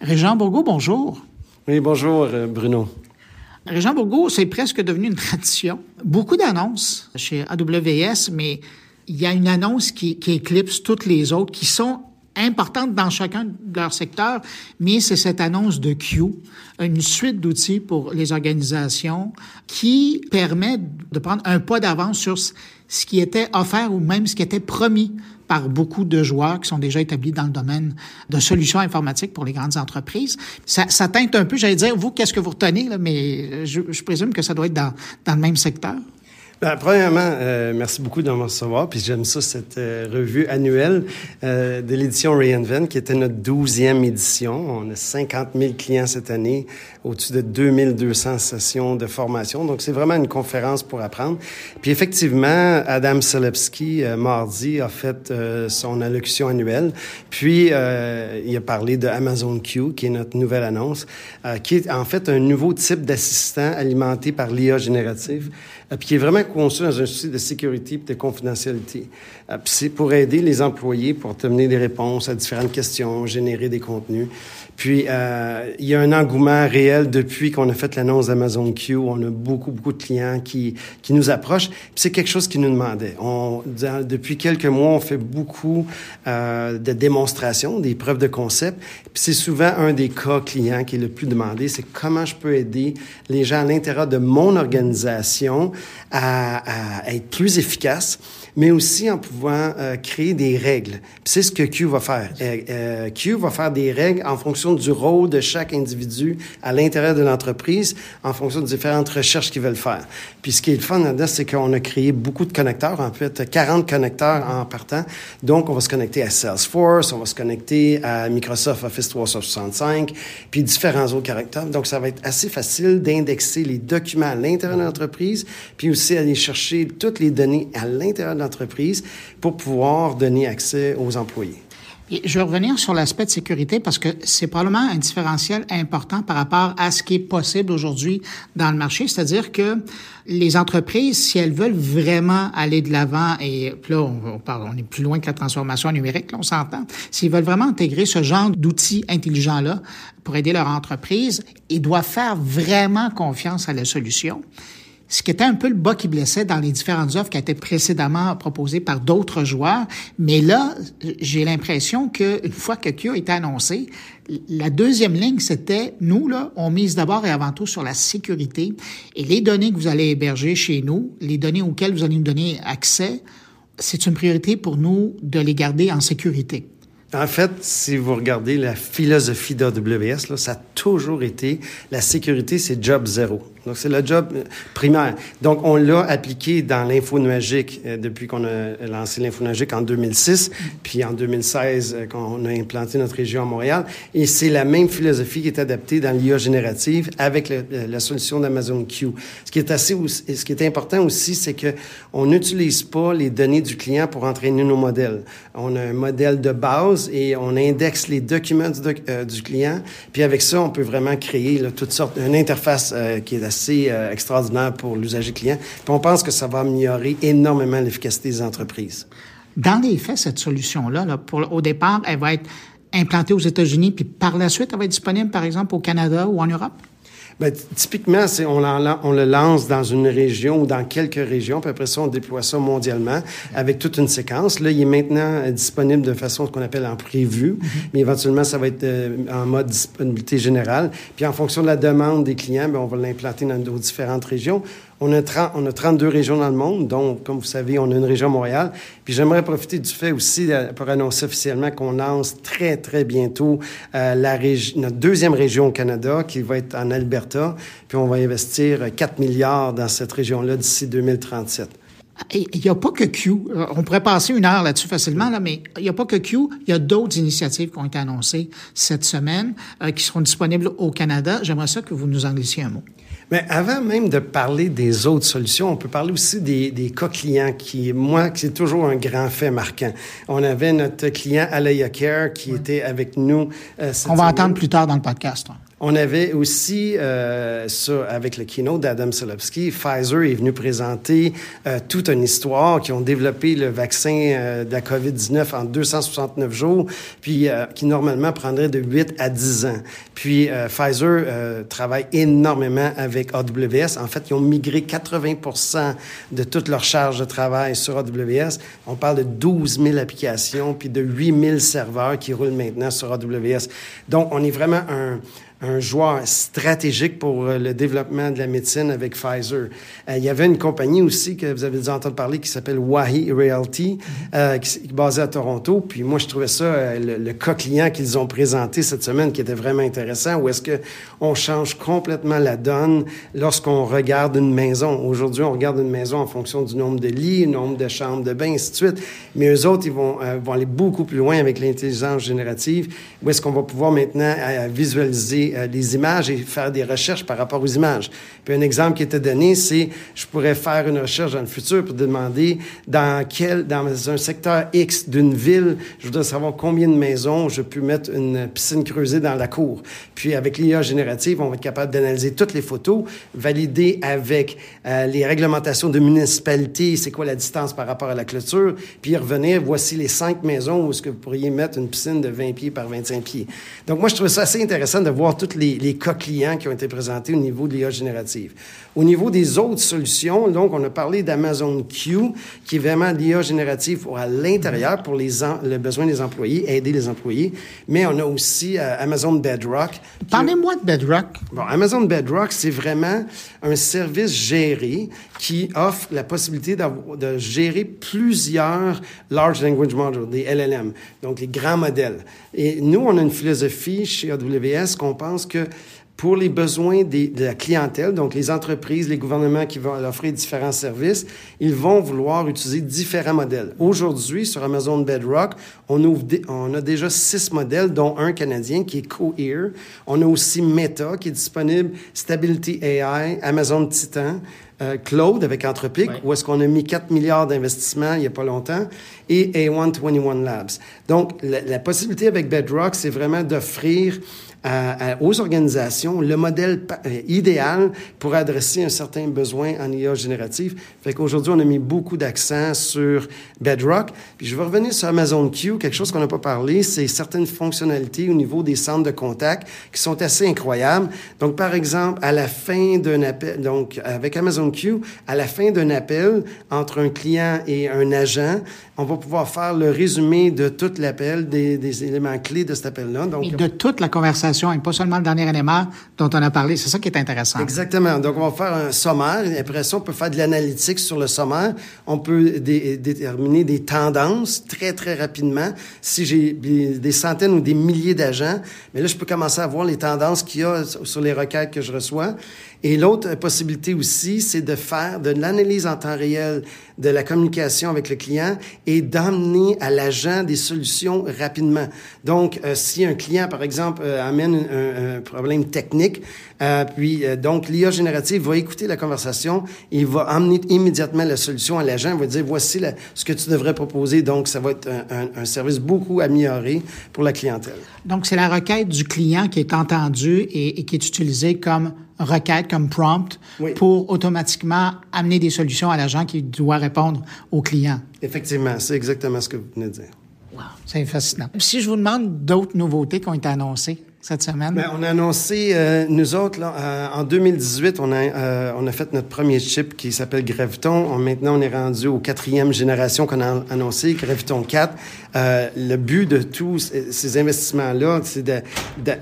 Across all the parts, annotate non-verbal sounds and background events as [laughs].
Régent Bourgault, bonjour. Oui, bonjour, euh, Bruno. Régent Bourgault, c'est presque devenu une tradition. Beaucoup d'annonces chez AWS, mais il y a une annonce qui, qui éclipse toutes les autres, qui sont importantes dans chacun de leur secteur, mais c'est cette annonce de Q, une suite d'outils pour les organisations qui permet de prendre un pas d'avance sur ce qui était offert ou même ce qui était promis par beaucoup de joueurs qui sont déjà établis dans le domaine de solutions informatiques pour les grandes entreprises. Ça, ça teinte un peu, j'allais dire, vous, qu'est-ce que vous retenez, là, mais je, présume que ça doit être dans, dans le même secteur. Ben, premièrement, euh, merci beaucoup de me recevoir. Puis j'aime ça, cette euh, revue annuelle euh, de l'édition Reinvent, qui était notre douzième édition. On a 50 000 clients cette année, au-dessus de 2200 sessions de formation. Donc, c'est vraiment une conférence pour apprendre. Puis effectivement, Adam Selewski, mardi, a fait son allocution annuelle. Puis, il a parlé de Amazon Q, qui est notre nouvelle annonce, qui est en fait un nouveau type d'assistant alimenté par l'IA générative, puis qui est vraiment conçu dans un souci de sécurité et de confidentialité. Euh, c'est pour aider les employés pour obtenir des réponses à différentes questions, générer des contenus. Puis, euh, il y a un engouement réel depuis qu'on a fait l'annonce d'Amazon Q. On a beaucoup, beaucoup de clients qui, qui nous approchent. C'est quelque chose qu'ils nous demandaient. Depuis quelques mois, on fait beaucoup euh, de démonstrations, des preuves de concept. Puis, c'est souvent un des cas clients qui est le plus demandé. C'est comment je peux aider les gens à l'intérieur de mon organisation à, à être plus efficaces mais aussi en pouvant euh, créer des règles. C'est ce que Q va faire. Euh, euh, Q va faire des règles en fonction du rôle de chaque individu à l'intérieur de l'entreprise, en fonction de différentes recherches qu'ils veulent faire. Puis ce qui est le fun là-dedans, c'est qu'on a créé beaucoup de connecteurs, en fait, 40 connecteurs en partant. Donc, on va se connecter à Salesforce, on va se connecter à Microsoft Office 365, puis différents autres caractères. Donc, ça va être assez facile d'indexer les documents à l'intérieur de l'entreprise, puis aussi aller chercher toutes les données à l'intérieur de l'entreprise pour pouvoir donner accès aux employés. je vais revenir sur l'aspect de sécurité parce que c'est probablement un différentiel important par rapport à ce qui est possible aujourd'hui dans le marché. C'est-à-dire que les entreprises, si elles veulent vraiment aller de l'avant, et là, on, parle, on est plus loin que la transformation numérique, là, on s'entend, s'ils veulent vraiment intégrer ce genre d'outils intelligents-là pour aider leur entreprise, ils doivent faire vraiment confiance à la solution ce qui était un peu le bas qui blessait dans les différentes offres qui étaient précédemment proposées par d'autres joueurs. Mais là, j'ai l'impression qu'une fois que a été annoncé, la deuxième ligne, c'était nous, là, on mise d'abord et avant tout sur la sécurité. Et les données que vous allez héberger chez nous, les données auxquelles vous allez nous donner accès, c'est une priorité pour nous de les garder en sécurité. En fait, si vous regardez la philosophie d'AWS, ça a toujours été la sécurité, c'est job zéro. Donc, c'est le job euh, primaire. Donc, on l'a appliqué dans l'info nuagique euh, depuis qu'on a lancé l'info nuagique en 2006, puis en 2016, euh, quand on a implanté notre région à Montréal. Et c'est la même philosophie qui est adaptée dans l'IA générative avec la solution d'Amazon Q. Ce qui est assez, ce qui est important aussi, c'est que on n'utilise pas les données du client pour entraîner nos modèles. On a un modèle de base et on indexe les documents du, du client. Puis avec ça, on peut vraiment créer toutes sortes, une interface qui est assez euh, extraordinaire pour l'usager client. On pense que ça va améliorer énormément l'efficacité des entreprises. Dans les faits, cette solution-là, au départ, elle va être implantée aux États-Unis, puis par la suite, elle va être disponible, par exemple, au Canada ou en Europe? Bien, typiquement, c'est on, on, le lance dans une région ou dans quelques régions, puis après ça, on déploie ça mondialement avec toute une séquence. Là, il est maintenant euh, disponible de façon qu'on appelle en prévu, mm-hmm. mais éventuellement, ça va être euh, en mode disponibilité générale. Puis en fonction de la demande des clients, bien, on va l'implanter dans nos différentes régions. On a, 30, on a 32 régions dans le monde, donc, comme vous savez, on a une région Montréal. Puis j'aimerais profiter du fait aussi euh, pour annoncer officiellement qu'on lance très, très bientôt euh, la notre deuxième région au Canada, qui va être en Alberta. Puis on va investir 4 milliards dans cette région-là d'ici 2037. Il n'y a pas que Q. Euh, on pourrait passer une heure là-dessus facilement, là, mais il n'y a pas que Q. Il y a d'autres initiatives qui ont été annoncées cette semaine, qui seront disponibles au Canada. J'aimerais ça que vous nous en glaissiez un mot. Mais avant même de parler des autres solutions, on peut parler aussi des, des cas clients qui, moi, c'est toujours un grand fait marquant. On avait notre client Alaya Care qui était avec nous. Euh, on va entendre plus tard dans le podcast. On avait aussi, euh, ça, avec le keynote d'Adam Selipsky, Pfizer est venu présenter euh, toute une histoire qui ont développé le vaccin euh, de la COVID-19 en 269 jours, puis euh, qui normalement prendrait de 8 à 10 ans. Puis Pfizer travaille énormément avec AWS. En fait, ils ont migré 80% de toute leur charge de travail sur AWS. On parle de 12 000 applications, puis de 8 000 serveurs qui roulent maintenant sur AWS. Donc, on est vraiment un, un joueur stratégique pour euh, le développement de la médecine avec Pfizer. Euh, il y avait une compagnie aussi que vous avez déjà entendu parler qui s'appelle Wahi Realty, euh, qui, est basée à Toronto. Puis moi, je trouvais ça, euh, le, le, cas client qu'ils ont présenté cette semaine qui était vraiment intéressant, où est-ce que on change complètement la donne lorsqu'on regarde une maison. Aujourd'hui, on regarde une maison en fonction du nombre de lits, du nombre de chambres de bain, ainsi de suite. Mais eux autres, ils vont, vont aller beaucoup plus loin avec l'intelligence générative, où est-ce qu'on va pouvoir maintenant visualiser euh, des images et faire des recherches par rapport aux images. Puis un exemple qui était donné, c'est je pourrais faire une recherche dans le futur pour demander dans quel, dans un secteur X d'une ville, je voudrais savoir combien de maisons je peux mettre une piscine creusée dans la cour. Puis avec l'IA générative, on va être capable d'analyser toutes les photos, valider avec euh, les réglementations de municipalité, c'est quoi la distance par rapport à la clôture, puis revenir, voici les cinq maisons où est-ce que vous pourriez mettre une piscine de 20 pieds par 25 pieds. Donc moi, je trouve ça assez intéressant de voir tous les, les, cas clients qui ont été présentés au niveau de l'IA générative. Au niveau des autres solutions, donc, on a parlé d'Amazon Q, qui est vraiment l'IA générative pour à l'intérieur, pour les le besoin des employés, aider les employés. Mais on a aussi euh, Amazon Bedrock. Parlez-moi de Bedrock. Bon, Amazon Bedrock, c'est vraiment un service géré qui offre la possibilité de gérer plusieurs Large Language Modules, des LLM, donc les grands modèles. Et nous, on a une philosophie chez AWS qu'on pense que pour les besoins de la clientèle, donc les entreprises, les gouvernements qui vont offrir différents services, ils vont vouloir utiliser différents modèles. Aujourd'hui, sur Amazon Bedrock, on, on a déjà six modèles, dont un canadien qui est Cohere. On a aussi Meta qui est disponible, Stability AI, Amazon Titan, euh, Claude avec Anthropic, où est-ce qu'on a mis 4 milliards d'investissements il n'y a pas longtemps, et A121 Labs. Donc, la, la possibilité avec Bedrock, c'est vraiment d'offrir aux organisations le modèle euh, idéal pour adresser un certain besoin en IA générative. Fait qu'aujourd'hui, on a mis beaucoup d'accent sur Bedrock. Puis je vais revenir sur Amazon Q. Quelque chose qu'on n'a pas parlé, c'est certaines fonctionnalités au niveau des centres de contact qui sont assez incroyables. Donc, par exemple, à la fin d'un appel, donc avec Amazon Q, à la fin d'un appel entre un client et un agent, on va pouvoir faire le résumé de tout l'appel, des, des, éléments clés de cet appel-là. Donc, et de toute la conversation, et pas seulement le dernier élément dont on a parlé. C'est ça qui est intéressant. Exactement. Donc, on va faire un sommaire. Et après ça, on peut faire de l'analytique sur le sommaire. On peut déterminer des tendances très, très rapidement. Si j'ai des centaines ou des milliers d'agents, mais là, je peux commencer à voir les tendances qu'il y a sur les requêtes que je reçois. Et l'autre possibilité aussi, c'est de faire de l'analyse en temps réel de la communication avec le client et d'emmener à l'agent des solutions rapidement. Donc, euh, si un client, par exemple, euh, amène un, problème technique, euh, puis euh, donc l'IA générative va écouter la conversation, il va emmener immédiatement la solution à l'agent, il va dire voici ce que tu devrais proposer. Donc, ça va être un, service beaucoup amélioré pour la clientèle. Donc, c'est la requête du client qui est entendue et qui est utilisée comme requête, comme prompt, oui. pour automatiquement amener des solutions à l'agent qui doit répondre au client. Effectivement, c'est exactement ce que vous venez de dire. Wow, c'est fascinant. Si je vous demande d'autres nouveautés qui ont été annoncées, cette semaine? Bien, on a annoncé, euh, nous autres, là, euh, en 2018, on a, euh, on a fait notre premier chip qui s'appelle Graviton. On, maintenant, on est rendu aux quatrième génération qu'on a annoncé, Graviton 4. Euh, le but de tous ces investissements-là, c'est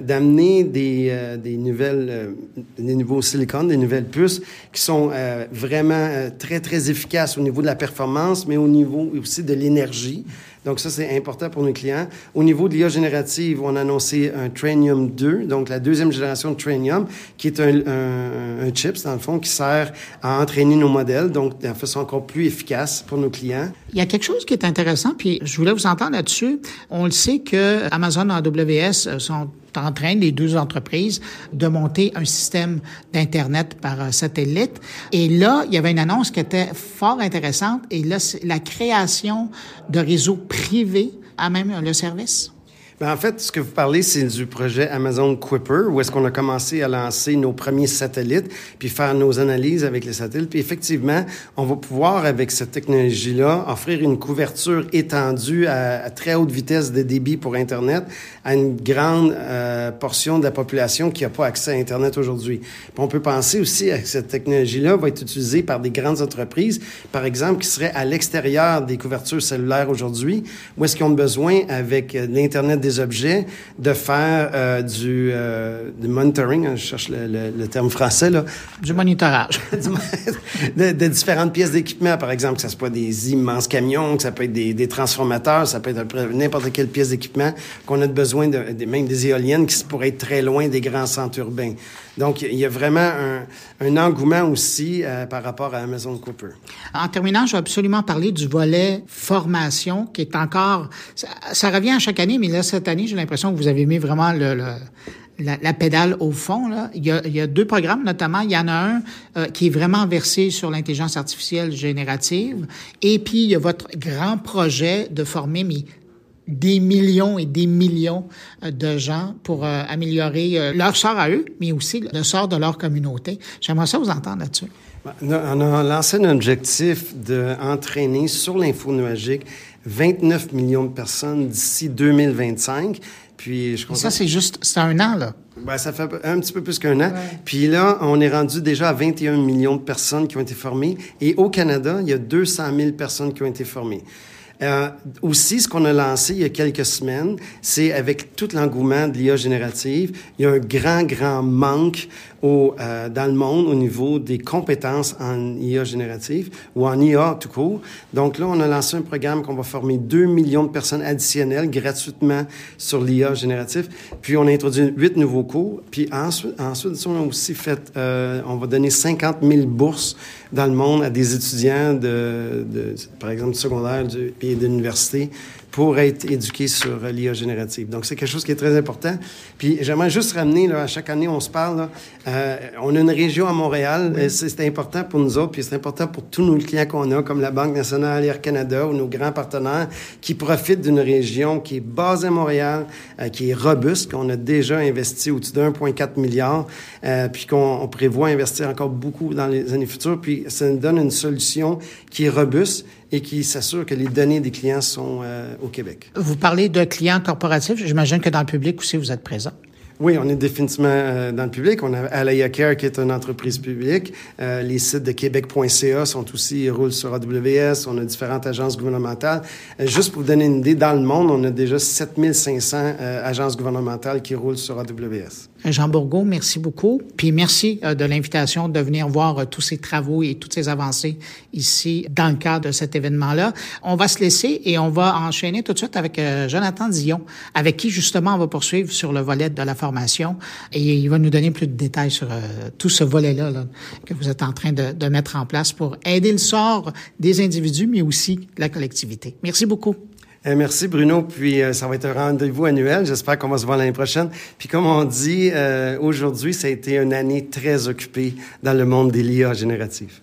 d'amener de, des, des nouvelles, des nouveaux silicones, des nouvelles puces qui sont vraiment très, très efficaces au niveau de la performance, mais au niveau aussi de l'énergie. Donc, ça, c'est important pour nos clients. Au niveau de l'IA générative, on a annoncé un Trainium 2, donc la deuxième génération de Trainium, qui est un, un, un chips, dans le fond, qui sert à entraîner nos modèles, donc de façon encore plus efficace pour nos clients. Il y a quelque chose qui est intéressant, puis je voulais vous entendre là-dessus. On le sait que Amazon AWS sont en train, les deux entreprises, de monter un système d'Internet par satellite. Et là, il y avait une annonce qui était fort intéressante. Et là, c'est la création de réseaux privés à même le service. Ben, en fait, ce que vous parlez, c'est du projet Amazon Kuiper, où est-ce qu'on a commencé à lancer nos premiers satellites, puis faire nos analyses avec les satellites. Puis effectivement, on va pouvoir, avec cette technologie-là, offrir une couverture étendue à, très haute vitesse de débit pour Internet à une grande euh, portion de la population qui n'a pas accès à Internet aujourd'hui. on peut penser aussi que cette technologie-là va être utilisée par des grandes entreprises, par exemple, qui seraient à l'extérieur des couvertures cellulaires aujourd'hui, où est-ce qu'ils ont besoin, avec euh, l'Internet des objets, de faire euh, du, euh, du, monitoring, hein, je cherche le, le, terme français, là. Du monitorage. [laughs] de, de, différentes pièces d'équipement, par exemple, que ça soit des immenses camions, que ça peut être des, des transformateurs, ça peut être n'importe quelle pièce d'équipement, qu'on a besoin même des éoliennes qui pourraient être très loin des grands centres urbains. Donc, il y a vraiment un, engouement aussi euh, par rapport à Amazon Cooper. En terminant, je vais absolument parler du volet formation qui est encore... Ça, revient à chaque année, mais là, cette année, j'ai l'impression que vous avez mis vraiment la, pédale au fond. Il, y a, deux programmes, notamment. Il y en a un euh, qui est vraiment versé sur l'intelligence artificielle générative. Et puis, il y a votre grand projet de former mais, des millions et des millions euh, de gens pour euh, améliorer leur sort à eux, mais aussi le sort de leur communauté. J'aimerais ça vous entendre là-dessus. On a lancé un objectif d'entraîner sur l'info nuagique 29 millions de personnes d'ici 2025. Puis je Ça, c'est juste, c'est un an, là. Ben, ça fait un petit peu plus qu'un an. Puis là, on est rendu déjà à 21 millions de personnes qui ont été formées. Et au Canada, il y a 200 000 personnes qui ont été formées. Euh, aussi, ce qu'on a lancé il y a quelques semaines, c'est avec tout l'engouement de l'IA générative, il y a un grand, grand manque au, euh, dans le monde au niveau des compétences en IA générative ou en IA tout court. Donc là, on a lancé un programme qu'on va former 2 millions de personnes additionnelles gratuitement sur l'IA générative. Puis on a introduit huit nouveaux cours. Puis ensuite, ensuite on a aussi fait, euh, on va donner 50 000 bourses dans le monde à des étudiants de, de par exemple, du secondaire du, et de l'université pour être éduqué sur l'IA générative. Donc, c'est quelque chose qui est très important. Puis, j'aimerais juste ramener, là, à chaque année, on se parle, là, euh, on a une région à Montréal, c'est important pour nous autres, puis c'est important pour tous nos clients qu'on a, comme la Banque nationale, Air Canada ou nos grands partenaires, qui profitent d'une région qui est basée à Montréal, euh, qui est robuste, qu'on a déjà investi au-dessus de 1,4 milliard, euh, puis qu'on prévoit investir encore beaucoup dans les années futures, puis ça nous donne une solution qui est robuste et qui s'assure que les données des clients sont euh, au Québec. Vous parlez de clients corporatifs. J'imagine que dans le public aussi, vous êtes présent. Oui, on est définitivement euh, dans le public. On a Alaya Care qui est une entreprise publique. Euh, les sites de québec.ca sont aussi roulent sur AWS. On a différentes agences gouvernementales. Euh, juste pour vous donner une idée, dans le monde, on a déjà 7500 euh, agences gouvernementales qui roulent sur AWS. Jean Bourgault, merci beaucoup. Puis merci de l'invitation de venir voir tous ces travaux et toutes ces avancées ici dans le cadre de cet événement-là. On va se laisser et on va enchaîner tout de suite avec Jonathan Dion, avec qui justement on va poursuivre sur le volet de la formation et il va nous donner plus de détails sur euh, tout ce volet-là là, que vous êtes en train de mettre en place pour aider le sort des individus, mais aussi la collectivité. Merci beaucoup. Eh, merci Bruno, puis euh, ça va être un rendez-vous annuel. J'espère qu'on va se voir l'année prochaine. Puis comme on dit, euh, aujourd'hui, ça a été une année très occupée dans le monde des LIA génératives.